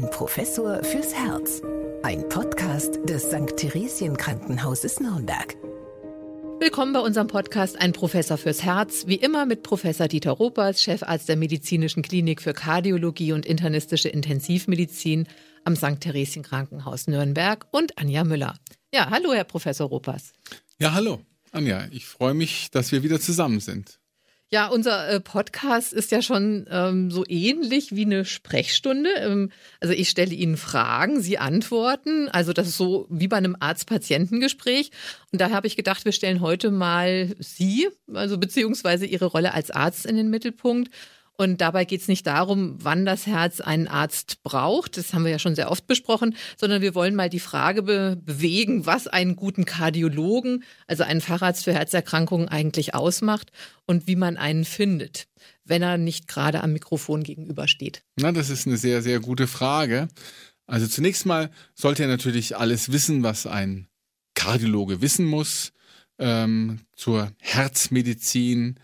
Ein Professor fürs Herz. Ein Podcast des St. Theresien Krankenhauses Nürnberg. Willkommen bei unserem Podcast Ein Professor fürs Herz. Wie immer mit Professor Dieter Ropers, Chefarzt der Medizinischen Klinik für Kardiologie und internistische Intensivmedizin am St. Theresien Krankenhaus Nürnberg und Anja Müller. Ja, hallo, Herr Professor Ropers. Ja, hallo, Anja. Ich freue mich, dass wir wieder zusammen sind. Ja, unser äh, Podcast ist ja schon ähm, so ähnlich wie eine Sprechstunde. Ähm, also ich stelle Ihnen Fragen, Sie antworten. Also das ist so wie bei einem Arzt-Patientengespräch. Und daher habe ich gedacht, wir stellen heute mal Sie, also beziehungsweise Ihre Rolle als Arzt in den Mittelpunkt und dabei geht es nicht darum, wann das Herz einen Arzt braucht, das haben wir ja schon sehr oft besprochen, sondern wir wollen mal die Frage be bewegen, was einen guten Kardiologen, also einen Facharzt für Herzerkrankungen eigentlich ausmacht und wie man einen findet, wenn er nicht gerade am Mikrofon gegenübersteht. Na, das ist eine sehr, sehr gute Frage. Also zunächst mal sollte er natürlich alles wissen, was ein Kardiologe wissen muss ähm, zur Herzmedizin,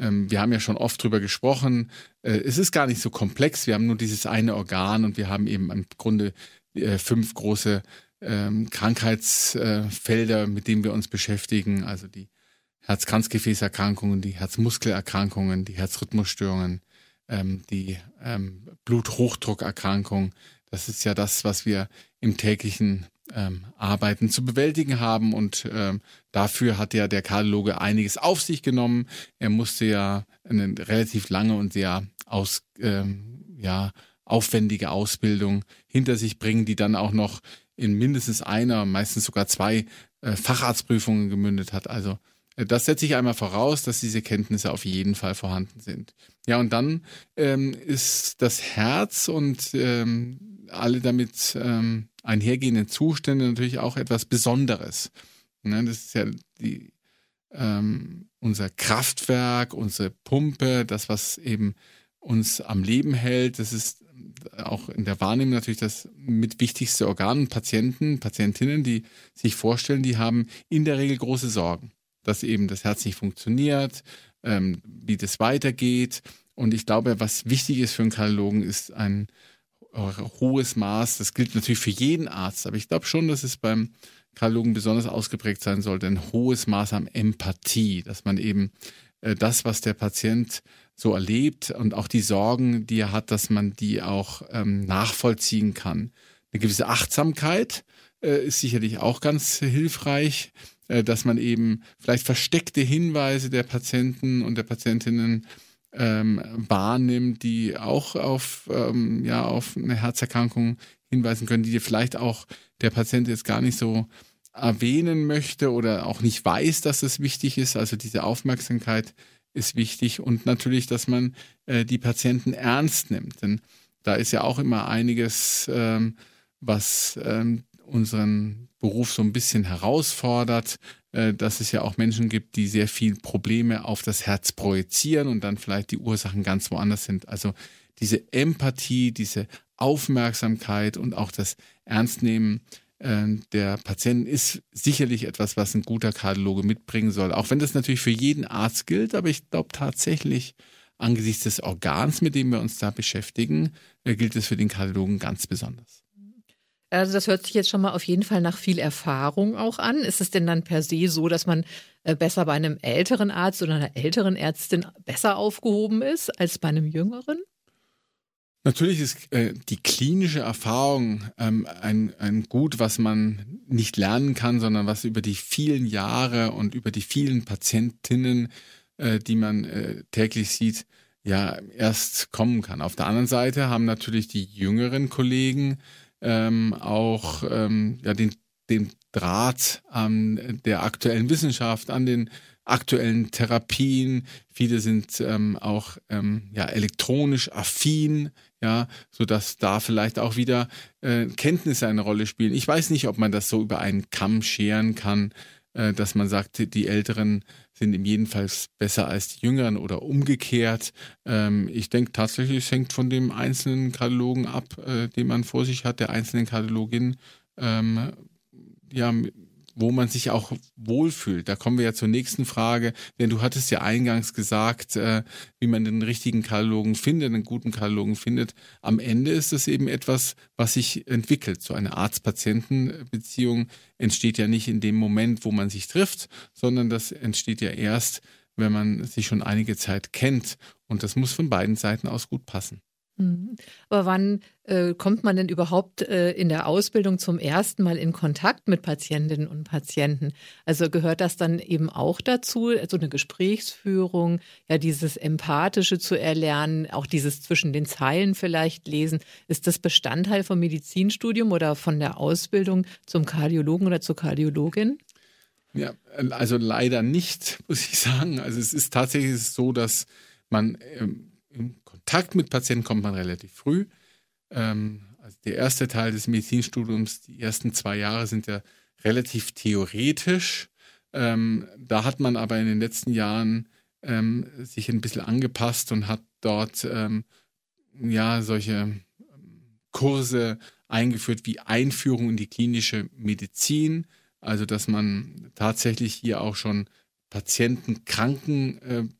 ähm, wir haben ja schon oft drüber gesprochen. Äh, es ist gar nicht so komplex. Wir haben nur dieses eine Organ und wir haben eben im Grunde äh, fünf große ähm, Krankheitsfelder, mit denen wir uns beschäftigen. Also die Herz-Kranzgefäßerkrankungen, die Herzmuskelerkrankungen, die Herzrhythmusstörungen, ähm, die Bluthochdruckerkrankung. Das ist ja das, was wir im täglichen ähm, Arbeiten zu bewältigen haben. Und ähm, dafür hat ja der Kardiologe einiges auf sich genommen. Er musste ja eine relativ lange und sehr aus, ähm, ja, aufwendige Ausbildung hinter sich bringen, die dann auch noch in mindestens einer, meistens sogar zwei äh, Facharztprüfungen gemündet hat. Also äh, das setze ich einmal voraus, dass diese Kenntnisse auf jeden Fall vorhanden sind. Ja, und dann ähm, ist das Herz und ähm, alle damit ähm, einhergehenden Zustände natürlich auch etwas Besonderes. Ne, das ist ja die, ähm, unser Kraftwerk, unsere Pumpe, das, was eben uns am Leben hält. Das ist auch in der Wahrnehmung natürlich das mit wichtigste Organ. Patienten, Patientinnen, die sich vorstellen, die haben in der Regel große Sorgen, dass eben das Herz nicht funktioniert, ähm, wie das weitergeht. Und ich glaube, was wichtig ist für einen Kardiologen, ist ein hohes Maß, das gilt natürlich für jeden Arzt, aber ich glaube schon, dass es beim Kardiologen besonders ausgeprägt sein sollte, ein hohes Maß an Empathie, dass man eben äh, das, was der Patient so erlebt und auch die Sorgen, die er hat, dass man die auch ähm, nachvollziehen kann. Eine gewisse Achtsamkeit äh, ist sicherlich auch ganz hilfreich, äh, dass man eben vielleicht versteckte Hinweise der Patienten und der Patientinnen ähm, wahrnimmt, die auch auf, ähm, ja, auf eine Herzerkrankung hinweisen können, die vielleicht auch der Patient jetzt gar nicht so erwähnen möchte oder auch nicht weiß, dass es wichtig ist. Also diese Aufmerksamkeit ist wichtig und natürlich, dass man äh, die Patienten ernst nimmt. Denn da ist ja auch immer einiges, ähm, was ähm, unseren Beruf so ein bisschen herausfordert, dass es ja auch Menschen gibt, die sehr viel Probleme auf das Herz projizieren und dann vielleicht die Ursachen ganz woanders sind. Also diese Empathie, diese Aufmerksamkeit und auch das Ernstnehmen äh, der Patienten ist sicherlich etwas, was ein guter Kardiologe mitbringen soll. Auch wenn das natürlich für jeden Arzt gilt, aber ich glaube tatsächlich, angesichts des Organs, mit dem wir uns da beschäftigen, äh, gilt es für den Kardiologen ganz besonders. Also das hört sich jetzt schon mal auf jeden Fall nach viel Erfahrung auch an. Ist es denn dann per se so, dass man äh, besser bei einem älteren Arzt oder einer älteren Ärztin besser aufgehoben ist als bei einem jüngeren? Natürlich ist äh, die klinische Erfahrung ähm, ein, ein Gut, was man nicht lernen kann, sondern was über die vielen Jahre und über die vielen Patientinnen, äh, die man äh, täglich sieht, ja erst kommen kann. Auf der anderen Seite haben natürlich die jüngeren Kollegen ähm, auch ähm, ja, den, den Draht an der aktuellen Wissenschaft, an den aktuellen Therapien. Viele sind ähm, auch ähm, ja, elektronisch affin, ja, so dass da vielleicht auch wieder äh, Kenntnisse eine Rolle spielen. Ich weiß nicht, ob man das so über einen Kamm scheren kann, äh, dass man sagt, die Älteren sind im jedenfalls besser als die Jüngeren oder umgekehrt. Ähm, ich denke tatsächlich, es hängt von dem einzelnen Katalogen ab, äh, den man vor sich hat, der einzelnen Katalogin. Ähm, ja, wo man sich auch wohlfühlt. Da kommen wir ja zur nächsten Frage, denn du hattest ja eingangs gesagt, äh, wie man den richtigen Katalogen findet, einen guten Katalogen findet. Am Ende ist es eben etwas, was sich entwickelt. So eine Arzt-Patienten-Beziehung entsteht ja nicht in dem Moment, wo man sich trifft, sondern das entsteht ja erst, wenn man sich schon einige Zeit kennt. Und das muss von beiden Seiten aus gut passen. Mhm. Aber wann äh, kommt man denn überhaupt äh, in der Ausbildung zum ersten Mal in Kontakt mit Patientinnen und Patienten? Also gehört das dann eben auch dazu, also eine Gesprächsführung, ja, dieses Empathische zu erlernen, auch dieses zwischen den Zeilen vielleicht lesen. Ist das Bestandteil vom Medizinstudium oder von der Ausbildung zum Kardiologen oder zur Kardiologin? Ja, also leider nicht, muss ich sagen. Also es ist tatsächlich so, dass man ähm, Kontakt mit Patienten kommt man relativ früh. Ähm, also der erste Teil des Medizinstudiums, die ersten zwei Jahre sind ja relativ theoretisch. Ähm, da hat man aber in den letzten Jahren ähm, sich ein bisschen angepasst und hat dort ähm, ja solche ähm, Kurse eingeführt wie Einführung in die klinische Medizin. Also dass man tatsächlich hier auch schon Patienten, Krankenbilder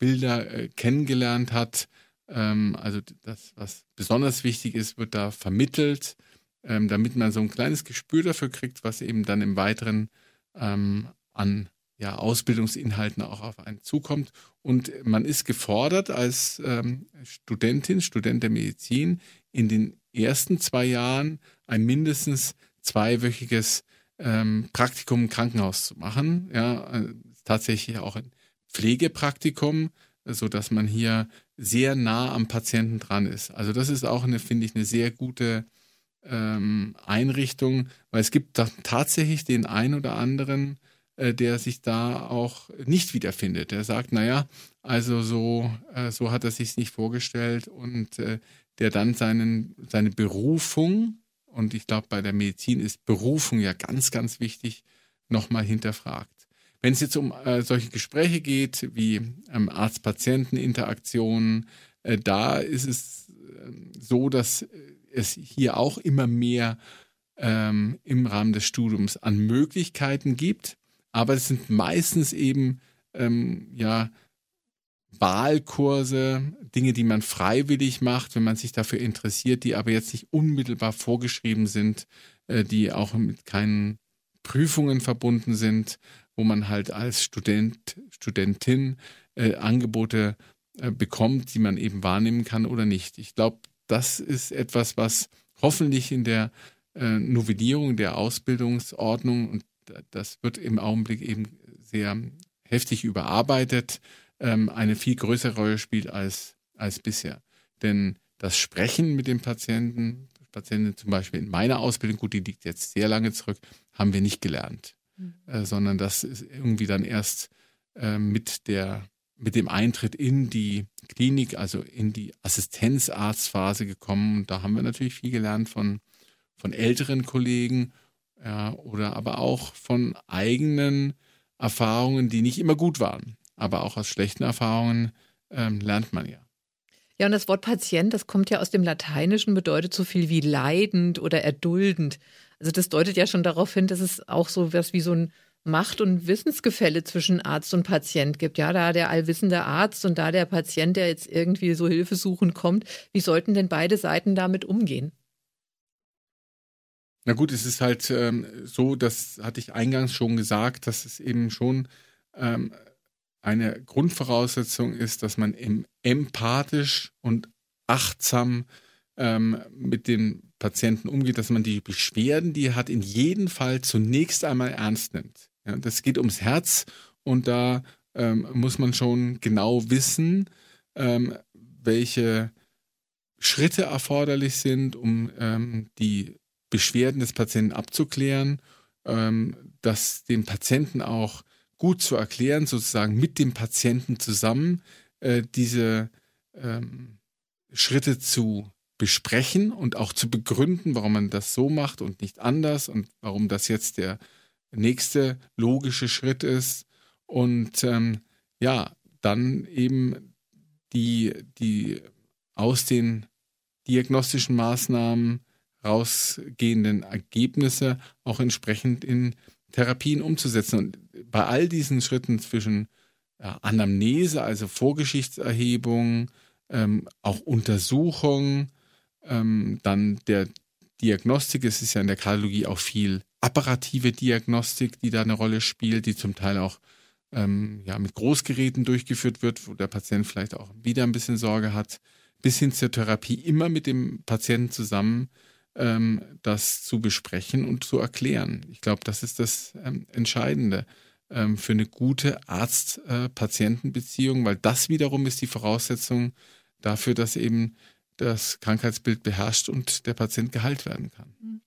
äh, äh, kennengelernt hat, ähm, also das, was besonders wichtig ist, wird da vermittelt, ähm, damit man so ein kleines Gespür dafür kriegt, was eben dann im Weiteren ähm, an ja, Ausbildungsinhalten auch auf einen zukommt. Und man ist gefordert als ähm, Studentin, Student der Medizin, in den ersten zwei Jahren ein mindestens zweiwöchiges ähm, Praktikum im Krankenhaus zu machen. Ja, äh, tatsächlich auch ein Pflegepraktikum, sodass man hier sehr nah am Patienten dran ist. Also das ist auch eine, finde ich, eine sehr gute ähm, Einrichtung, weil es gibt tatsächlich den einen oder anderen, äh, der sich da auch nicht wiederfindet. Der sagt, naja, also so, äh, so hat er sich nicht vorgestellt und äh, der dann seinen, seine Berufung, und ich glaube, bei der Medizin ist Berufung ja ganz, ganz wichtig, nochmal hinterfragt. Wenn es jetzt um äh, solche Gespräche geht, wie ähm, Arzt-Patienten-Interaktionen, äh, da ist es äh, so, dass es hier auch immer mehr ähm, im Rahmen des Studiums an Möglichkeiten gibt, aber es sind meistens eben ähm, ja Wahlkurse, Dinge, die man freiwillig macht, wenn man sich dafür interessiert, die aber jetzt nicht unmittelbar vorgeschrieben sind, äh, die auch mit keinen Prüfungen verbunden sind, wo man halt als Student, Studentin äh, Angebote äh, bekommt, die man eben wahrnehmen kann oder nicht. Ich glaube, das ist etwas, was hoffentlich in der äh, Novellierung der Ausbildungsordnung, und das wird im Augenblick eben sehr heftig überarbeitet, ähm, eine viel größere Rolle spielt als, als bisher. Denn das Sprechen mit dem Patienten, Patienten zum Beispiel in meiner Ausbildung, gut, die liegt jetzt sehr lange zurück, haben wir nicht gelernt äh, sondern das ist irgendwie dann erst äh, mit der mit dem Eintritt in die Klinik, also in die Assistenzarztphase gekommen. Und da haben wir natürlich viel gelernt von, von älteren Kollegen ja, oder aber auch von eigenen Erfahrungen, die nicht immer gut waren. Aber auch aus schlechten Erfahrungen ähm, lernt man ja. Ja, und das Wort Patient, das kommt ja aus dem Lateinischen, bedeutet so viel wie leidend oder erduldend. Also das deutet ja schon darauf hin, dass es auch so was wie so ein Macht- und Wissensgefälle zwischen Arzt und Patient gibt. Ja, da der allwissende Arzt und da der Patient, der jetzt irgendwie so Hilfe suchen kommt. Wie sollten denn beide Seiten damit umgehen? Na gut, es ist halt ähm, so, das hatte ich eingangs schon gesagt, dass es eben schon ähm, eine Grundvoraussetzung ist, dass man empathisch und achtsam ähm, mit den Patienten umgeht, dass man die Beschwerden, die er hat, in jedem Fall zunächst einmal ernst nimmt. Ja, das geht ums Herz und da ähm, muss man schon genau wissen, ähm, welche Schritte erforderlich sind, um ähm, die Beschwerden des Patienten abzuklären, ähm, das dem Patienten auch gut zu erklären, sozusagen mit dem Patienten zusammen äh, diese ähm, Schritte zu besprechen und auch zu begründen, warum man das so macht und nicht anders und warum das jetzt der nächste logische Schritt ist. Und ähm, ja, dann eben die, die aus den diagnostischen Maßnahmen rausgehenden Ergebnisse auch entsprechend in Therapien umzusetzen. Und bei all diesen Schritten zwischen ja, Anamnese, also Vorgeschichtserhebung, ähm, auch Untersuchung, ähm, dann der Diagnostik, es ist ja in der Kardiologie auch viel apparative Diagnostik, die da eine Rolle spielt, die zum Teil auch ähm, ja, mit Großgeräten durchgeführt wird, wo der Patient vielleicht auch wieder ein bisschen Sorge hat, bis hin zur Therapie immer mit dem Patienten zusammen ähm, das zu besprechen und zu erklären. Ich glaube, das ist das ähm, Entscheidende ähm, für eine gute Arzt-Patienten-Beziehung, weil das wiederum ist die Voraussetzung dafür, dass eben das Krankheitsbild beherrscht und der Patient geheilt werden kann. Mhm.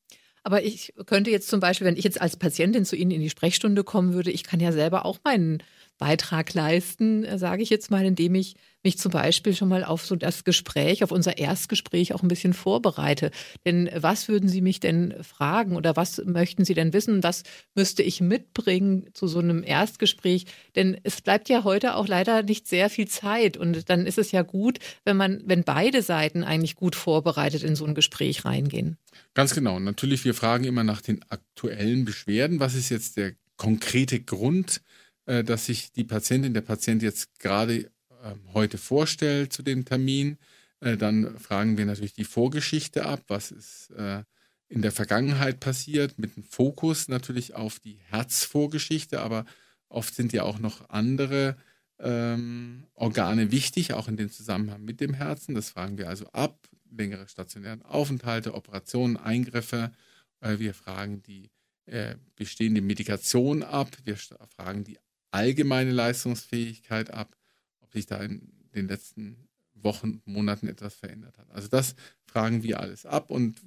Aber ich könnte jetzt zum Beispiel, wenn ich jetzt als Patientin zu Ihnen in die Sprechstunde kommen würde, ich kann ja selber auch meinen Beitrag leisten, äh, sage ich jetzt mal, indem ich mich zum Beispiel schon mal auf so das Gespräch, auf unser Erstgespräch auch ein bisschen vorbereite. Denn was würden Sie mich denn fragen oder was möchten Sie denn wissen? Was müsste ich mitbringen zu so einem Erstgespräch? Denn es bleibt ja heute auch leider nicht sehr viel Zeit und dann ist es ja gut, wenn man, wenn beide Seiten eigentlich gut vorbereitet in so ein Gespräch reingehen. Ganz genau. Natürlich, wir fragen immer nach den aktuellen Beschwerden. Was ist jetzt der konkrete Grund? Äh, dass sich die Patientin, der Patient jetzt gerade ähm, heute vorstellt zu dem Termin. Äh, dann fragen wir natürlich die Vorgeschichte ab, was ist äh, in der Vergangenheit passiert, mit dem Fokus natürlich auf die Herzvorgeschichte, aber oft sind ja auch noch andere ähm, Organe wichtig, auch in dem Zusammenhang mit dem Herzen. Das fragen wir also ab. Längere stationären Aufenthalte, Operationen, Eingriffe. Wir fragen die äh, bestehende Medikation ab. Wir fragen die allgemeine Leistungsfähigkeit ab, ob sich da in den letzten Wochen, Monaten etwas verändert hat. Also das fragen wir alles ab und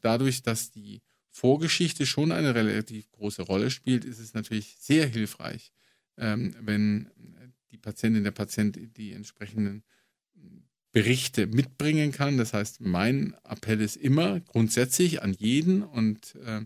dadurch, dass die Vorgeschichte schon eine relativ große Rolle spielt, ist es natürlich sehr hilfreich, ähm, wenn die Patientin, der Patient die entsprechenden Berichte mitbringen kann. Das heißt, mein Appell ist immer grundsätzlich an jeden und äh,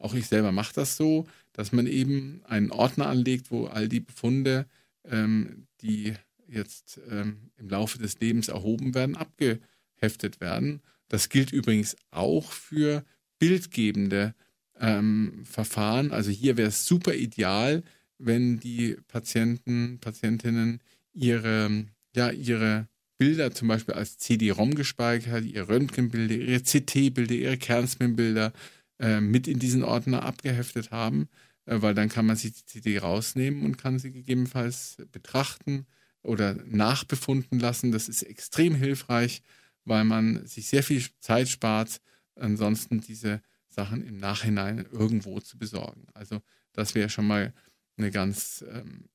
auch ich selber mache das so, dass man eben einen Ordner anlegt, wo all die Befunde, ähm, die jetzt ähm, im Laufe des Lebens erhoben werden, abgeheftet werden. Das gilt übrigens auch für bildgebende ähm, Verfahren. Also hier wäre es super ideal, wenn die Patienten, Patientinnen ihre, ja, ihre Bilder zum Beispiel als CD-ROM gespeichert, ihre Röntgenbilder, ihre CT-Bilder, ihre Kernspinbilder äh, mit in diesen Ordner abgeheftet haben, äh, weil dann kann man sich die CD rausnehmen und kann sie gegebenenfalls betrachten oder nachbefunden lassen. Das ist extrem hilfreich, weil man sich sehr viel Zeit spart, ansonsten diese Sachen im Nachhinein irgendwo zu besorgen. Also das wäre schon mal eine ganz ähm,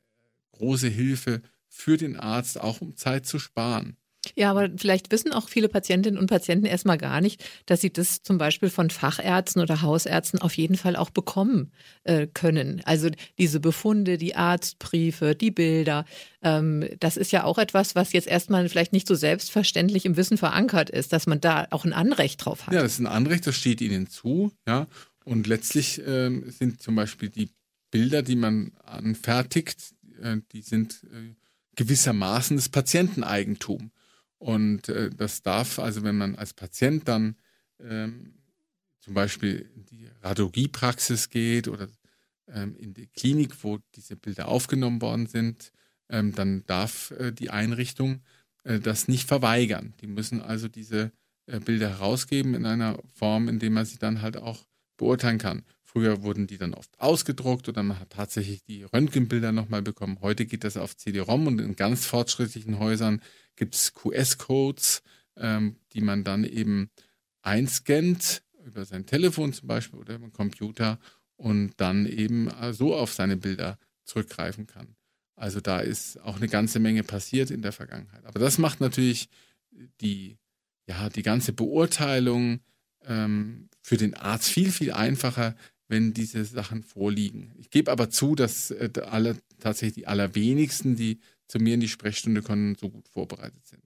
große Hilfe für den Arzt, auch um Zeit zu sparen. Ja, aber vielleicht wissen auch viele Patientinnen und Patienten erstmal gar nicht, dass sie das zum Beispiel von Fachärzten oder Hausärzten auf jeden Fall auch bekommen äh, können. Also diese Befunde, die Arztbriefe, die Bilder, ähm, das ist ja auch etwas, was jetzt erstmal vielleicht nicht so selbstverständlich im Wissen verankert ist, dass man da auch ein Anrecht drauf hat. Ja, das ist ein Anrecht, das steht ihnen zu, ja. Und letztlich ähm, sind zum Beispiel die Bilder, die man anfertigt, äh, die sind äh, gewissermaßen das Patienteneigentum. Und äh, das darf, also wenn man als Patient dann ähm, zum Beispiel in die Radiologiepraxis geht oder ähm, in die Klinik, wo diese Bilder aufgenommen worden sind, ähm, dann darf äh, die Einrichtung äh, das nicht verweigern. Die müssen also diese äh, Bilder herausgeben in einer Form, in der man sie dann halt auch beurteilen kann. Früher wurden die dann oft ausgedruckt oder man hat tatsächlich die Röntgenbilder nochmal bekommen. Heute geht das auf CD-ROM und in ganz fortschrittlichen Häusern gibt es QS-Codes, ähm, die man dann eben einscannt über sein Telefon zum Beispiel oder über den Computer und dann eben äh, so auf seine Bilder zurückgreifen kann. Also da ist auch eine ganze Menge passiert in der Vergangenheit. Aber das macht natürlich die, ja, die ganze Beurteilung ähm, für den Arzt viel, viel einfacher, wenn diese Sachen vorliegen. Ich gebe aber zu, dass äh, alle, tatsächlich die allerwenigsten, die zu mir in die Sprechstunde kommen, so gut vorbereitet sind.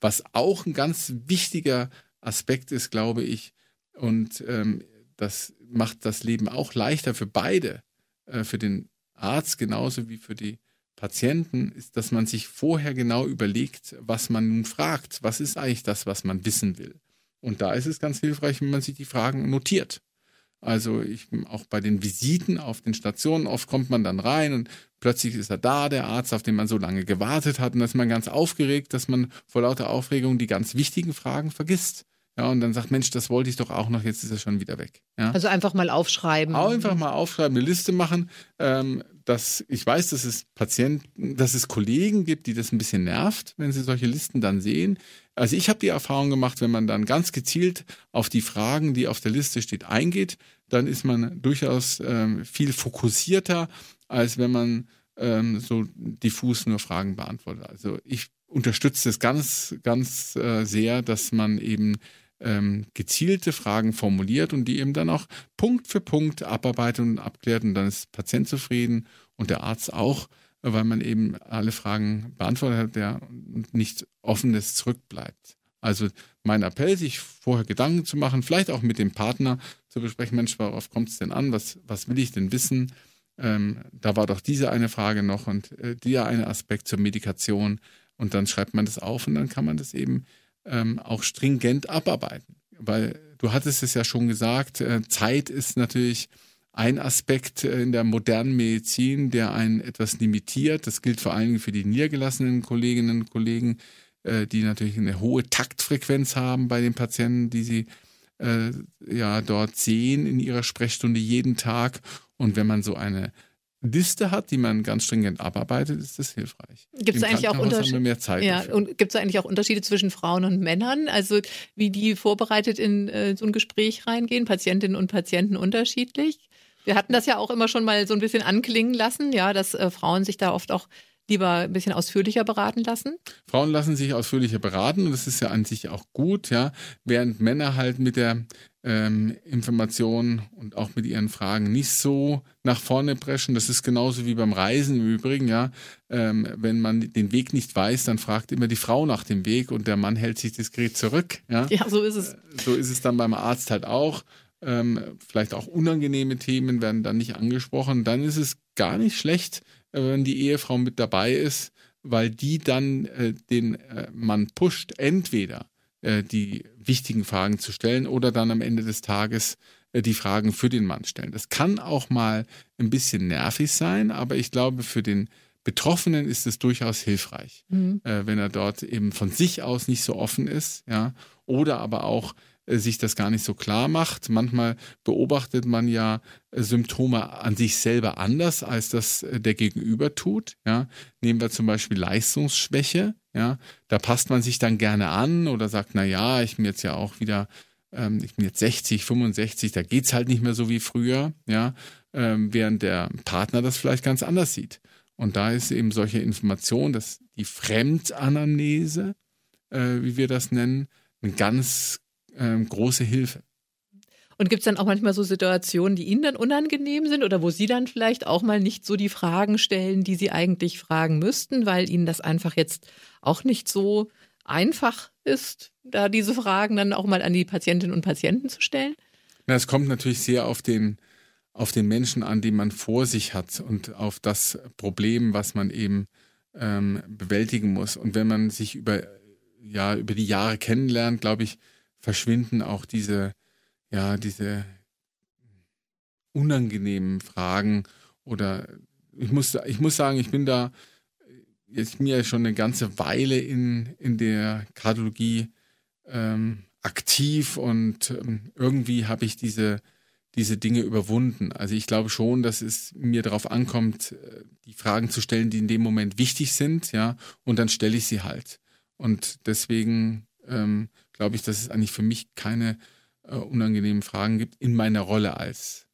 Was auch ein ganz wichtiger Aspekt ist, glaube ich, und ähm, das macht das Leben auch leichter für beide, äh, für den Arzt genauso wie für die Patienten, ist, dass man sich vorher genau überlegt, was man nun fragt. Was ist eigentlich das, was man wissen will? Und da ist es ganz hilfreich, wenn man sich die Fragen notiert. Also ich, auch bei den Visiten auf den Stationen, oft kommt man dann rein und plötzlich ist er da, der Arzt, auf den man so lange gewartet hat. Und dann ist man ganz aufgeregt, dass man vor lauter Aufregung die ganz wichtigen Fragen vergisst. Ja, und dann sagt, Mensch, das wollte ich doch auch noch, jetzt ist er schon wieder weg. Ja. Also einfach mal aufschreiben. Einfach mal aufschreiben, eine Liste machen. Ähm, dass ich weiß, dass es Patienten, dass es Kollegen gibt, die das ein bisschen nervt, wenn sie solche Listen dann sehen. Also ich habe die Erfahrung gemacht, wenn man dann ganz gezielt auf die Fragen, die auf der Liste steht, eingeht, dann ist man durchaus ähm, viel fokussierter, als wenn man ähm, so diffus nur Fragen beantwortet. Also ich unterstütze es ganz, ganz äh, sehr, dass man eben ähm, gezielte Fragen formuliert und die eben dann auch Punkt für Punkt abarbeitet und abklärt und dann ist der Patient zufrieden und der Arzt auch, weil man eben alle Fragen beantwortet hat, der nichts Offenes zurückbleibt. Also mein Appell, sich vorher Gedanken zu machen, vielleicht auch mit dem Partner zu besprechen, Mensch, worauf kommt es denn an? Was, was will ich denn wissen? Ähm, da war doch diese eine Frage noch und äh, der eine Aspekt zur Medikation. Und dann schreibt man das auf und dann kann man das eben ähm, auch stringent abarbeiten. Weil du hattest es ja schon gesagt, äh, Zeit ist natürlich ein Aspekt äh, in der modernen Medizin, der einen etwas limitiert. Das gilt vor allen Dingen für die niedergelassenen Kolleginnen und Kollegen, äh, die natürlich eine hohe Taktfrequenz haben bei den Patienten, die sie äh, ja dort sehen in ihrer Sprechstunde jeden Tag. Und wenn man so eine Liste hat, die man ganz stringent abarbeitet, ist das hilfreich. Gibt es eigentlich auch Unterschiede? Ja, und gibt es eigentlich auch Unterschiede zwischen Frauen und Männern? Also wie die vorbereitet in äh, so ein Gespräch reingehen, Patientinnen und Patienten unterschiedlich? Wir hatten das ja auch immer schon mal so ein bisschen anklingen lassen, ja, dass äh, Frauen sich da oft auch lieber ein bisschen ausführlicher beraten lassen? Frauen lassen sich ausführlicher beraten und das ist ja an sich auch gut, ja. Während Männer halt mit der ähm, Information und auch mit ihren Fragen nicht so nach vorne preschen. Das ist genauso wie beim Reisen im Übrigen, ja. Ähm, wenn man den Weg nicht weiß, dann fragt immer die Frau nach dem Weg und der Mann hält sich diskret zurück, ja. Ja, so ist es. Äh, so ist es dann beim Arzt halt auch. Ähm, vielleicht auch unangenehme Themen werden dann nicht angesprochen. Dann ist es gar nicht schlecht, äh, wenn die Ehefrau mit dabei ist, weil die dann äh, den äh, Mann pusht, entweder äh, die wichtigen Fragen zu stellen oder dann am Ende des Tages äh, die Fragen für den Mann stellen. Das kann auch mal ein bisschen nervig sein, aber ich glaube, für den Betroffenen ist es durchaus hilfreich, mhm. äh, wenn er dort eben von sich aus nicht so offen ist, ja, oder aber auch äh, sich das gar nicht so klar macht. Manchmal beobachtet man ja äh, Symptome an sich selber anders, als das der Gegenüber tut. Ja. Nehmen wir zum Beispiel Leistungsschwäche. Ja. Da passt man sich dann gerne an oder sagt, na ja, ich bin jetzt ja auch wieder, ähm, ich bin jetzt 60, 65, da geht's halt nicht mehr so wie früher. Ja. Ähm, während der Partner das vielleicht ganz anders sieht. Und da ist eben solche Information, dass die Fremdanamnese, äh, wie wir das nennen, ein ganz ähm, große Hilfe. Und gibt es dann auch manchmal so Situationen, die Ihnen dann unangenehm sind oder wo Sie dann vielleicht auch mal nicht so die Fragen stellen, die Sie eigentlich fragen müssten, weil Ihnen das einfach jetzt auch nicht so einfach ist, da diese Fragen dann auch mal an die Patientinnen und Patienten zu stellen? Na, es kommt natürlich sehr auf den, auf den Menschen an, den man vor sich hat und auf das Problem, was man eben ähm, bewältigen muss. Und wenn man sich über, ja, über die Jahre kennenlernt, glaube ich, verschwinden auch diese, ja, diese unangenehmen Fragen oder ich muss, ich muss sagen, ich bin da jetzt mir schon eine ganze Weile in, in der Kardiologie ähm, aktiv und ähm, irgendwie habe ich diese, diese Dinge überwunden. Also ich glaube schon, dass es mir darauf ankommt, äh, die Fragen zu stellen, die in dem Moment wichtig sind, ja, und dann stelle ich sie halt. Und deswegen ähm, glaube ich, dass es eigentlich für mich keine äh, unangenehmen Fragen gibt in meiner Rolle als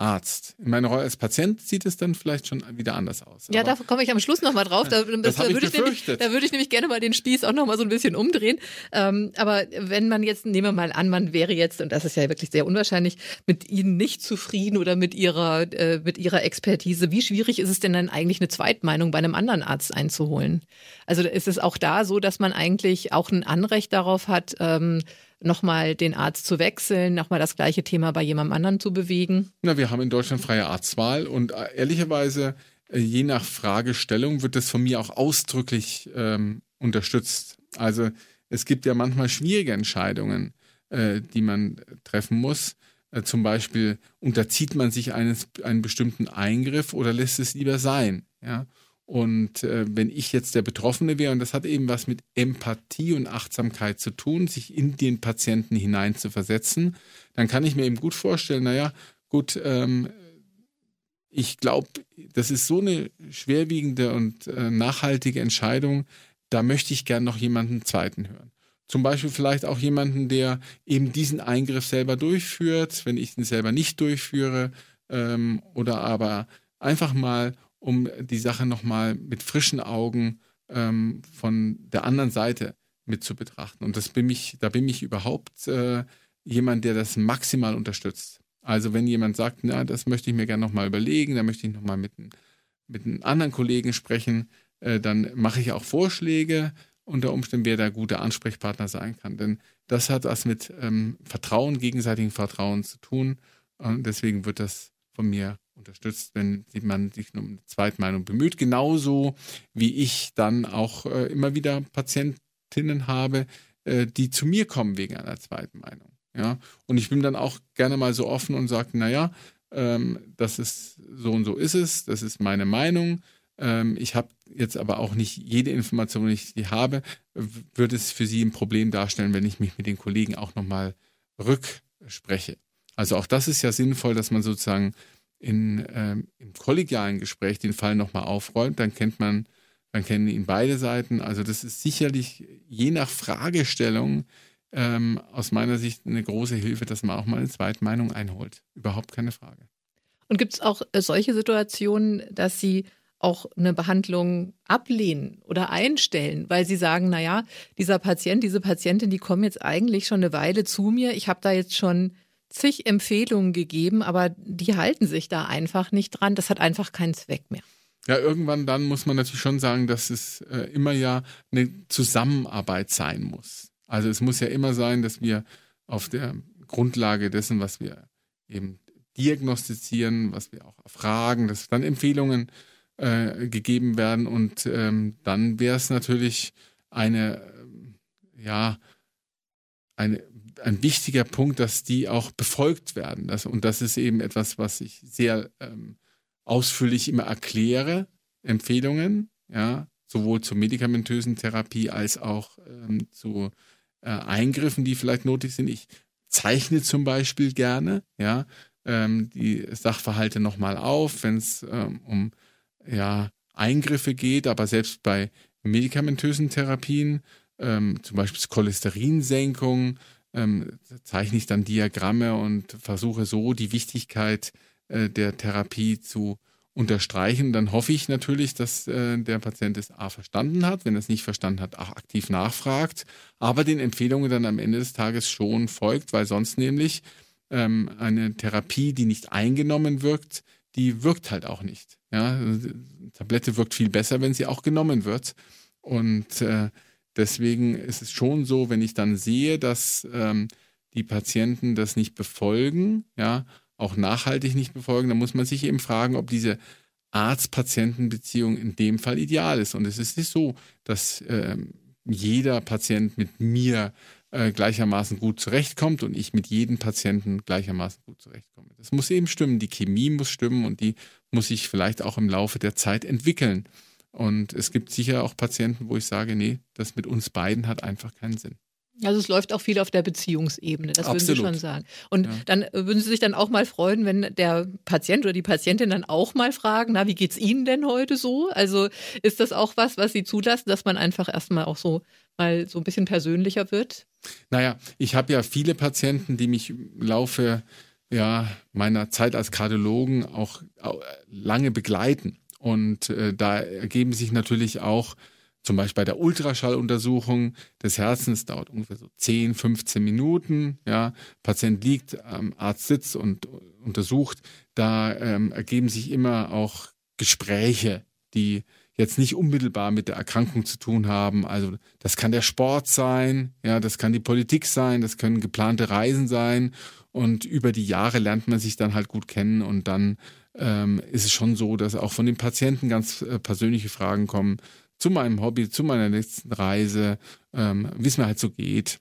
Arzt. In meiner Rolle als Patient sieht es dann vielleicht schon wieder anders aus. Ja, da komme ich am Schluss nochmal drauf. Da, das da, würde ich nämlich, da würde ich nämlich gerne mal den Spieß auch nochmal so ein bisschen umdrehen. Ähm, aber wenn man jetzt, nehmen wir mal an, man wäre jetzt, und das ist ja wirklich sehr unwahrscheinlich, mit Ihnen nicht zufrieden oder mit Ihrer, äh, mit Ihrer Expertise, wie schwierig ist es denn dann eigentlich eine Zweitmeinung bei einem anderen Arzt einzuholen? Also ist es auch da so, dass man eigentlich auch ein Anrecht darauf hat, ähm, nochmal den Arzt zu wechseln, nochmal das gleiche Thema bei jemandem anderen zu bewegen? Na, wir haben in Deutschland freie Arztwahl und äh, ehrlicherweise, äh, je nach Fragestellung wird das von mir auch ausdrücklich ähm, unterstützt. Also es gibt ja manchmal schwierige Entscheidungen, äh, die man treffen muss. Äh, zum Beispiel unterzieht man sich eines, einen bestimmten Eingriff oder lässt es lieber sein. Ja? Und äh, wenn ich jetzt der Betroffene wäre, und das hat eben was mit Empathie und Achtsamkeit zu tun, sich in den Patienten hinein zu versetzen, dann kann ich mir eben gut vorstellen, naja, gut, ähm, ich glaube, das ist so eine schwerwiegende und äh, nachhaltige Entscheidung, da möchte ich gern noch jemanden zweiten hören. Zum Beispiel vielleicht auch jemanden, der eben diesen Eingriff selber durchführt, wenn ich ihn selber nicht durchführe, ähm, oder aber einfach mal, um die Sache nochmal mit frischen Augen ähm, von der anderen Seite mit zu betrachten. Und das bin ich, da bin ich überhaupt äh, jemand, der das maximal unterstützt. Also wenn jemand sagt, na, das möchte ich mir gerne nochmal überlegen, da möchte ich nochmal mit, mit einem anderen Kollegen sprechen, äh, dann mache ich auch Vorschläge unter Umständen, wer der gute Ansprechpartner sein kann. Denn das hat was mit ähm, Vertrauen, gegenseitigem Vertrauen zu tun. Und deswegen wird das von mir unterstützt, wenn man sich um eine Zweitmeinung bemüht. Genauso wie ich dann auch äh, immer wieder Patientinnen habe, äh, die zu mir kommen wegen einer zweiten Meinung. Ja? Und ich bin dann auch gerne mal so offen und sage, naja, ähm, das ist so und so ist es, das ist meine Meinung. Ähm, ich habe jetzt aber auch nicht jede Information, die ich habe, würde es für Sie ein Problem darstellen, wenn ich mich mit den Kollegen auch nochmal rückspreche. Also auch das ist ja sinnvoll, dass man sozusagen in, ähm, im kollegialen Gespräch den Fall nochmal aufräumt, dann kennt man, dann kennen ihn beide Seiten. Also das ist sicherlich je nach Fragestellung ähm, aus meiner Sicht eine große Hilfe, dass man auch mal eine Zweitmeinung einholt. Überhaupt keine Frage. Und gibt es auch äh, solche Situationen, dass Sie auch eine Behandlung ablehnen oder einstellen, weil sie sagen, na ja, dieser Patient, diese Patientin, die kommen jetzt eigentlich schon eine Weile zu mir. Ich habe da jetzt schon zig Empfehlungen gegeben, aber die halten sich da einfach nicht dran. Das hat einfach keinen Zweck mehr. Ja, irgendwann dann muss man natürlich schon sagen, dass es äh, immer ja eine Zusammenarbeit sein muss. Also es muss ja immer sein, dass wir auf der Grundlage dessen, was wir eben diagnostizieren, was wir auch erfragen, dass dann Empfehlungen äh, gegeben werden. Und ähm, dann wäre es natürlich eine, äh, ja, eine, ein wichtiger Punkt, dass die auch befolgt werden. Das, und das ist eben etwas, was ich sehr ähm, ausführlich immer erkläre, Empfehlungen, ja, sowohl zur medikamentösen Therapie als auch ähm, zu äh, Eingriffen, die vielleicht nötig sind. Ich zeichne zum Beispiel gerne, ja, ähm, die Sachverhalte nochmal auf, wenn es ähm, um ja, Eingriffe geht, aber selbst bei medikamentösen Therapien, ähm, zum Beispiel Cholesterinsenkung, ähm, zeichne ich dann Diagramme und versuche so die Wichtigkeit äh, der Therapie zu unterstreichen. Dann hoffe ich natürlich, dass äh, der Patient es A verstanden hat, wenn er es nicht verstanden hat, auch aktiv nachfragt, aber den Empfehlungen dann am Ende des Tages schon folgt, weil sonst nämlich ähm, eine Therapie, die nicht eingenommen wirkt, die wirkt halt auch nicht. Ja, Tablette wirkt viel besser, wenn sie auch genommen wird. Und äh, deswegen ist es schon so, wenn ich dann sehe, dass ähm, die Patienten das nicht befolgen, ja, auch nachhaltig nicht befolgen, dann muss man sich eben fragen, ob diese Arzt-Patienten-Beziehung in dem Fall ideal ist. Und es ist nicht so, dass äh, jeder Patient mit mir äh, gleichermaßen gut zurechtkommt und ich mit jedem Patienten gleichermaßen gut zurechtkomme. Das muss eben stimmen, die Chemie muss stimmen und die muss sich vielleicht auch im Laufe der Zeit entwickeln. Und es gibt sicher auch Patienten, wo ich sage, nee, das mit uns beiden hat einfach keinen Sinn. Also es läuft auch viel auf der Beziehungsebene, das Absolut. würden Sie schon sagen. Und ja. dann würden Sie sich dann auch mal freuen, wenn der Patient oder die Patientin dann auch mal fragen, na, wie geht's Ihnen denn heute so? Also ist das auch was, was Sie zulassen, dass man einfach erstmal auch so mal so ein bisschen persönlicher wird? Naja, ich habe ja viele Patienten, die mich im Laufe ja, meiner Zeit als Kardiologen auch, auch lange begleiten. Und äh, da ergeben sich natürlich auch zum Beispiel bei der Ultraschalluntersuchung des Herzens dauert ungefähr so 10, 15 Minuten. Ja, Patient liegt am Arzt sitzt und untersucht. Da ähm, ergeben sich immer auch Gespräche, die jetzt nicht unmittelbar mit der Erkrankung zu tun haben. Also das kann der Sport sein, ja, das kann die Politik sein, das können geplante Reisen sein. Und über die Jahre lernt man sich dann halt gut kennen und dann ähm, ist es schon so, dass auch von den Patienten ganz äh, persönliche Fragen kommen zu meinem Hobby, zu meiner letzten Reise, ähm, wie es mir halt so geht.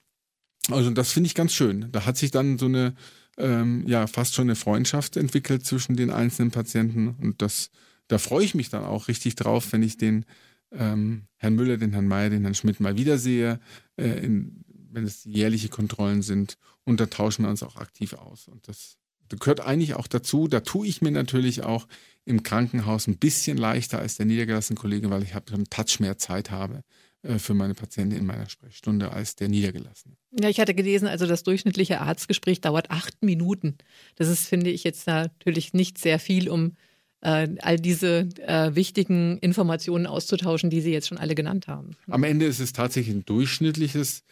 Also das finde ich ganz schön. Da hat sich dann so eine ähm, ja fast schon eine Freundschaft entwickelt zwischen den einzelnen Patienten und das da freue ich mich dann auch richtig drauf, wenn ich den ähm, Herrn Müller, den Herrn Mayer, den Herrn Schmidt mal wiedersehe, äh, in, wenn es jährliche Kontrollen sind und da tauschen wir uns auch aktiv aus und das, gehört eigentlich auch dazu. Da tue ich mir natürlich auch im Krankenhaus ein bisschen leichter als der niedergelassene Kollege, weil ich habe einen Touch mehr Zeit habe äh, für meine Patienten in meiner Sprechstunde als der Niedergelassene. Ja, ich hatte gelesen, also das durchschnittliche Arztgespräch dauert acht Minuten. Das ist, finde ich, jetzt natürlich nicht sehr viel, um äh, all diese äh, wichtigen Informationen auszutauschen, die Sie jetzt schon alle genannt haben. Am Ende ist es tatsächlich ein durchschnittliches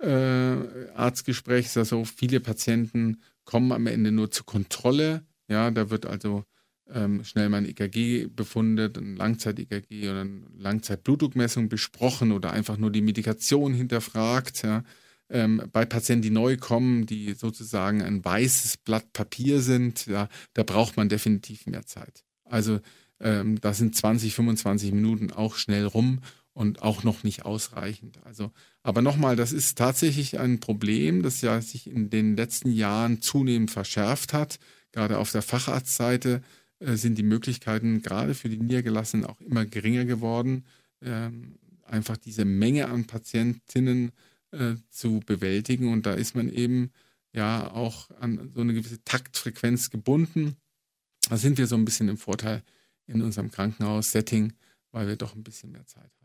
äh, Arztgespräch. Also viele Patienten kommen am Ende nur zur Kontrolle. Ja, da wird also ähm, schnell mal ein EKG befundet, ein Langzeit-EKG oder eine Langzeit-Blutdruckmessung besprochen oder einfach nur die Medikation hinterfragt. Ja. Ähm, bei Patienten, die neu kommen, die sozusagen ein weißes Blatt Papier sind, ja, da braucht man definitiv mehr Zeit. Also ähm, da sind 20, 25 Minuten auch schnell rum und auch noch nicht ausreichend. Also, aber nochmal, das ist tatsächlich ein Problem, das ja sich in den letzten Jahren zunehmend verschärft hat. Gerade auf der Facharztseite äh, sind die Möglichkeiten gerade für die Niedergelassenen auch immer geringer geworden, ähm, einfach diese Menge an Patientinnen äh, zu bewältigen. Und da ist man eben ja auch an so eine gewisse Taktfrequenz gebunden. Da sind wir so ein bisschen im Vorteil in unserem Krankenhaus-Setting, weil wir doch ein bisschen mehr Zeit haben.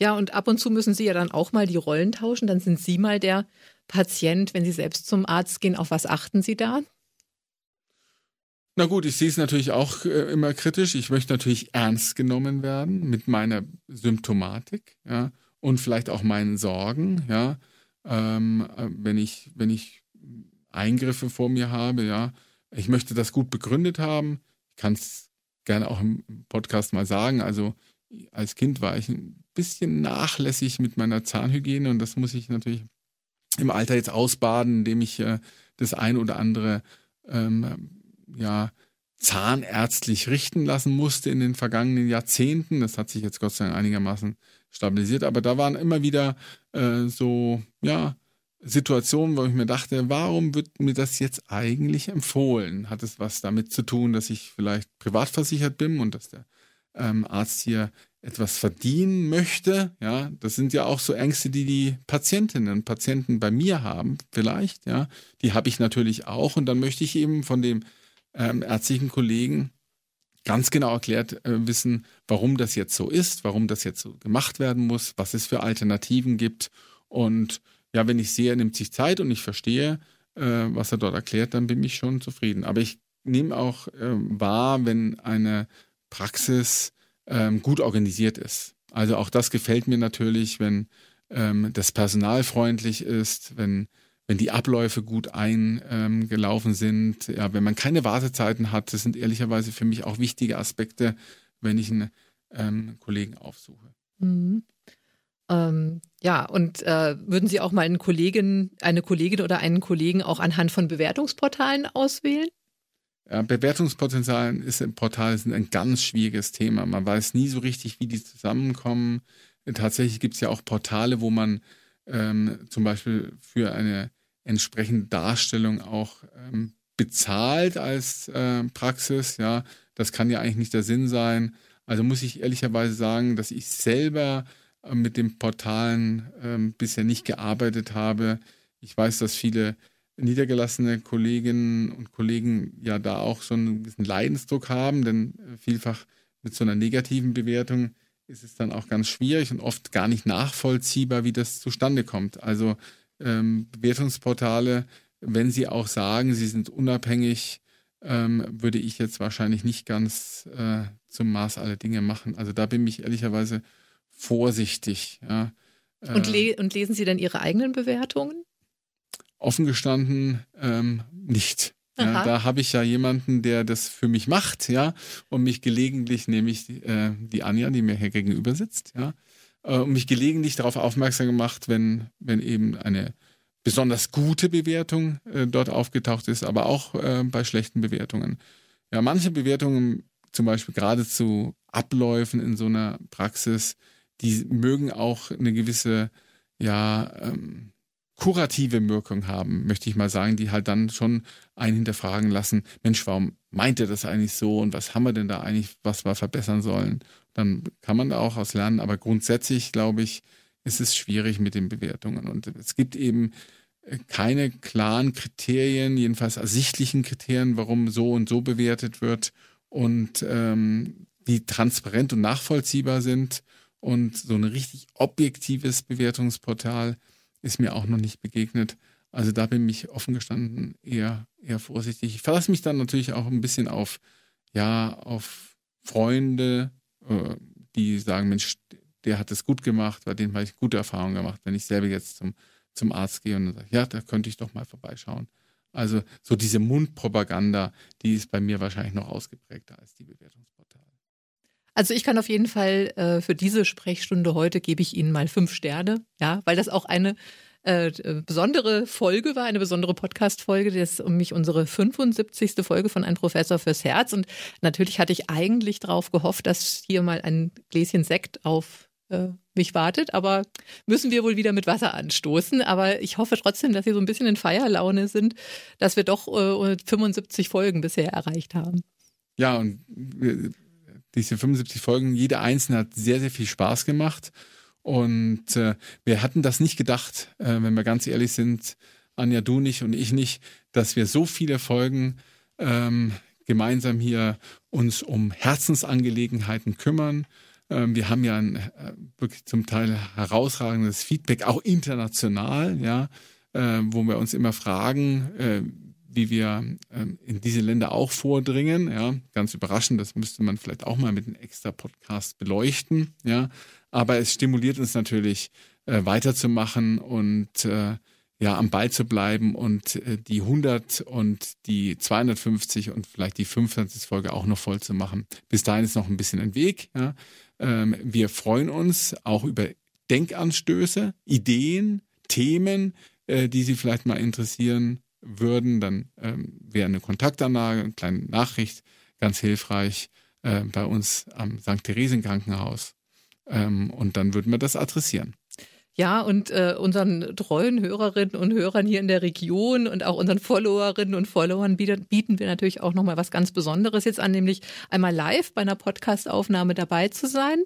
Ja, und ab und zu müssen Sie ja dann auch mal die Rollen tauschen. Dann sind Sie mal der Patient, wenn Sie selbst zum Arzt gehen. Auf was achten Sie da? Na gut, ich sehe es natürlich auch äh, immer kritisch. Ich möchte natürlich ernst genommen werden mit meiner Symptomatik, ja, und vielleicht auch meinen Sorgen, ja. Ähm, äh, wenn ich, wenn ich Eingriffe vor mir habe, ja, ich möchte das gut begründet haben. Ich kann es gerne auch im Podcast mal sagen. Also als Kind war ich ein bisschen nachlässig mit meiner Zahnhygiene und das muss ich natürlich im Alter jetzt ausbaden, indem ich äh, das ein oder andere ähm, ja, zahnärztlich richten lassen musste in den vergangenen Jahrzehnten. Das hat sich jetzt Gott sei Dank einigermaßen stabilisiert, aber da waren immer wieder äh, so, ja, Situationen, wo ich mir dachte, warum wird mir das jetzt eigentlich empfohlen? Hat es was damit zu tun, dass ich vielleicht privat versichert bin und dass der ähm, Arzt hier etwas verdienen möchte? Ja, das sind ja auch so Ängste, die die Patientinnen und Patienten bei mir haben, vielleicht. Ja, die habe ich natürlich auch und dann möchte ich eben von dem ähm, ärztlichen Kollegen ganz genau erklärt äh, wissen, warum das jetzt so ist, warum das jetzt so gemacht werden muss, was es für Alternativen gibt. Und ja, wenn ich sehe, er nimmt sich Zeit und ich verstehe, äh, was er dort erklärt, dann bin ich schon zufrieden. Aber ich nehme auch äh, wahr, wenn eine Praxis ähm, gut organisiert ist. Also auch das gefällt mir natürlich, wenn ähm, das Personal freundlich ist, wenn wenn die Abläufe gut eingelaufen sind, ja, wenn man keine Wartezeiten hat, das sind ehrlicherweise für mich auch wichtige Aspekte, wenn ich einen ähm, Kollegen aufsuche. Mhm. Ähm, ja, und äh, würden Sie auch mal einen Kollegen, eine Kollegin oder einen Kollegen auch anhand von Bewertungsportalen auswählen? Ja, Bewertungspotenzialen ist im Portal sind ein ganz schwieriges Thema. Man weiß nie so richtig, wie die zusammenkommen. Tatsächlich gibt es ja auch Portale, wo man ähm, zum Beispiel für eine entsprechende Darstellung auch ähm, bezahlt als äh, Praxis. Ja, das kann ja eigentlich nicht der Sinn sein. Also muss ich ehrlicherweise sagen, dass ich selber äh, mit den Portalen äh, bisher nicht gearbeitet habe. Ich weiß, dass viele niedergelassene Kolleginnen und Kollegen ja da auch so einen gewissen Leidensdruck haben, denn äh, vielfach mit so einer negativen Bewertung ist es dann auch ganz schwierig und oft gar nicht nachvollziehbar, wie das zustande kommt. Also ähm, Bewertungsportale, wenn sie auch sagen, sie sind unabhängig, ähm, würde ich jetzt wahrscheinlich nicht ganz äh, zum Maß aller Dinge machen. Also da bin ich ehrlicherweise vorsichtig. Ja. Und, le und, lesen Sie dann Ihre eigenen Bewertungen? Offen gestanden ähm, nicht. Ja, da habe ich ja jemanden, der das für mich macht, ja, und mich gelegentlich, nämlich äh, die Anja, die mir hier gegenüber sitzt, ja, äh, und mich gelegentlich darauf aufmerksam gemacht, wenn, wenn eben eine besonders gute Bewertung äh, dort aufgetaucht ist, aber auch äh, bei schlechten Bewertungen. Ja, manche Bewertungen, zum Beispiel gerade zu Abläufen in so einer Praxis, die mögen auch eine gewisse, ja, ähm, kurative Wirkung haben, möchte ich mal sagen, die halt dann schon einen hinterfragen lassen, Mensch, warum meint er das eigentlich so und was haben wir denn da eigentlich, was wir verbessern sollen? Dann kann man da auch aus lernen, aber grundsätzlich, glaube ich, ist es schwierig mit den Bewertungen. Und es gibt eben äh, keine klaren Kriterien, jedenfalls ersichtlichen Kriterien, warum so und so bewertet wird und ähm, die transparent und nachvollziehbar sind. Und so ein richtig objektives Bewertungsportal ist mir auch noch nicht begegnet. Also da bin ich offen gestanden eher, eher vorsichtig. Ich verlasse mich dann natürlich auch ein bisschen auf, ja, auf Freunde, äh, die sagen, Mensch, der hat es gut gemacht, bei dem habe ich gute Erfahrungen gemacht. Wenn ich selber jetzt zum, zum Arzt gehe und sage, ja, da könnte ich doch mal vorbeischauen. Also so diese Mundpropaganda, die ist bei mir wahrscheinlich noch ausgeprägter als die Bewertungsportale. Also ich kann auf jeden Fall äh, für diese Sprechstunde heute gebe ich Ihnen mal fünf Sterne, ja, weil das auch eine äh, besondere Folge war, eine besondere Podcast-Folge. Das ist um mich unsere 75. Folge von Ein Professor fürs Herz. Und natürlich hatte ich eigentlich darauf gehofft, dass hier mal ein Gläschen Sekt auf äh, mich wartet, aber müssen wir wohl wieder mit Wasser anstoßen. Aber ich hoffe trotzdem, dass Sie so ein bisschen in Feierlaune sind, dass wir doch äh, 75 Folgen bisher erreicht haben. Ja, und diese 75 Folgen, jede einzelne hat sehr, sehr viel Spaß gemacht. Und äh, wir hatten das nicht gedacht, äh, wenn wir ganz ehrlich sind, Anja, du nicht und ich nicht, dass wir so viele Folgen ähm, gemeinsam hier uns um Herzensangelegenheiten kümmern. Ähm, wir haben ja ein äh, wirklich zum Teil herausragendes Feedback, auch international, ja, äh, wo wir uns immer fragen, äh, wie wir ähm, in diese Länder auch vordringen. Ja, ganz überraschend, das müsste man vielleicht auch mal mit einem extra Podcast beleuchten. Ja, aber es stimuliert uns natürlich äh, weiterzumachen und äh, ja am Ball zu bleiben und äh, die 100 und die 250 und vielleicht die 500. Folge auch noch voll zu machen. Bis dahin ist noch ein bisschen ein Weg. Ja. Ähm, wir freuen uns auch über Denkanstöße, Ideen, Themen, äh, die Sie vielleicht mal interessieren würden, dann ähm, wäre eine Kontaktanlage, eine kleine Nachricht ganz hilfreich äh, bei uns am St. Theresien Krankenhaus. Ähm, und dann würden wir das adressieren. Ja, und äh, unseren treuen Hörerinnen und Hörern hier in der Region und auch unseren Followerinnen und Followern bieten, bieten wir natürlich auch nochmal was ganz Besonderes jetzt an, nämlich einmal live bei einer Podcastaufnahme dabei zu sein.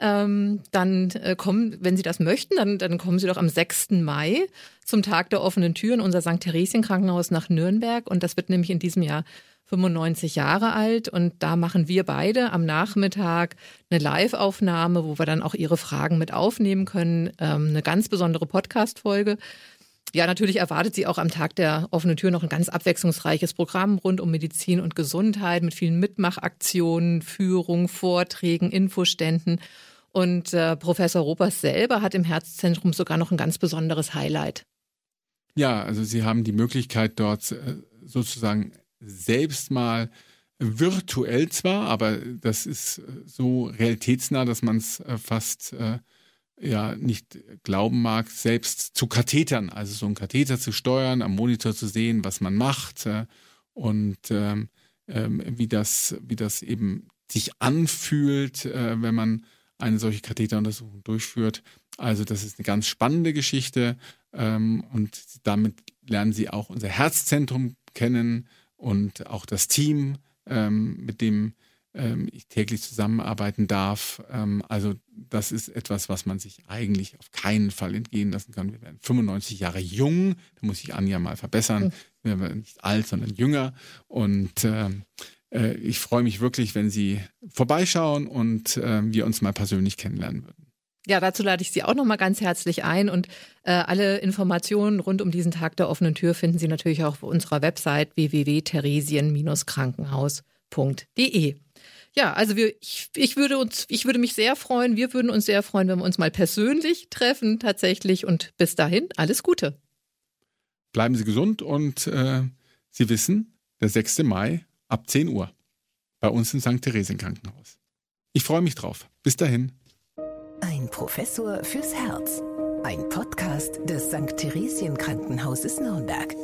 Ähm, dann äh, kommen, wenn Sie das möchten, dann, dann kommen Sie doch am 6. Mai zum Tag der offenen Tür in unser St. Theresien Krankenhaus nach Nürnberg. Und das wird nämlich in diesem Jahr 95 Jahre alt. Und da machen wir beide am Nachmittag eine Live-Aufnahme, wo wir dann auch Ihre Fragen mit aufnehmen können. Ähm, eine ganz besondere Podcast-Folge. Ja, natürlich erwartet sie auch am Tag der offenen Tür noch ein ganz abwechslungsreiches Programm rund um Medizin und Gesundheit mit vielen Mitmachaktionen, Führung, Vorträgen, Infoständen. Und äh, Professor Ropers selber hat im Herzzentrum sogar noch ein ganz besonderes Highlight. Ja, also Sie haben die Möglichkeit dort äh, sozusagen selbst mal virtuell zwar, aber das ist äh, so realitätsnah, dass man es äh, fast ja nicht glauben mag, selbst zu Kathetern, also so einen Katheter zu steuern, am Monitor zu sehen, was man macht und ähm, ähm, wie das, wie das eben sich anfühlt, wenn man eine solche Katheteruntersuchung durchführt. Also das ist eine ganz spannende Geschichte ähm, und damit lernen Sie auch unser Herzzentrum kennen und auch das Team, ähm, mit dem ähm, ich täglich zusammenarbeiten darf. Ähm, also das ist etwas, was man sich eigentlich auf keinen Fall entgehen lassen kann. Wir werden 95 Jahre jung, da muss ich Anja mal verbessern. Wir werden nicht alt, sondern jünger und ähm, äh, ich freue mich wirklich, wenn Sie vorbeischauen und äh, wir uns mal persönlich kennenlernen würden. Ja, dazu lade ich Sie auch noch mal ganz herzlich ein und äh, alle Informationen rund um diesen Tag der offenen Tür finden Sie natürlich auch auf unserer Website www.theresien-krankenhaus.de. Ja, also wir, ich, ich würde uns, ich würde mich sehr freuen, wir würden uns sehr freuen, wenn wir uns mal persönlich treffen tatsächlich und bis dahin alles Gute. Bleiben Sie gesund und äh, Sie wissen, der 6. Mai ab 10 Uhr bei uns im St. Theresien Krankenhaus. Ich freue mich drauf. Bis dahin. Ein Professor fürs Herz. Ein Podcast des St. Theresien Krankenhauses Nürnberg.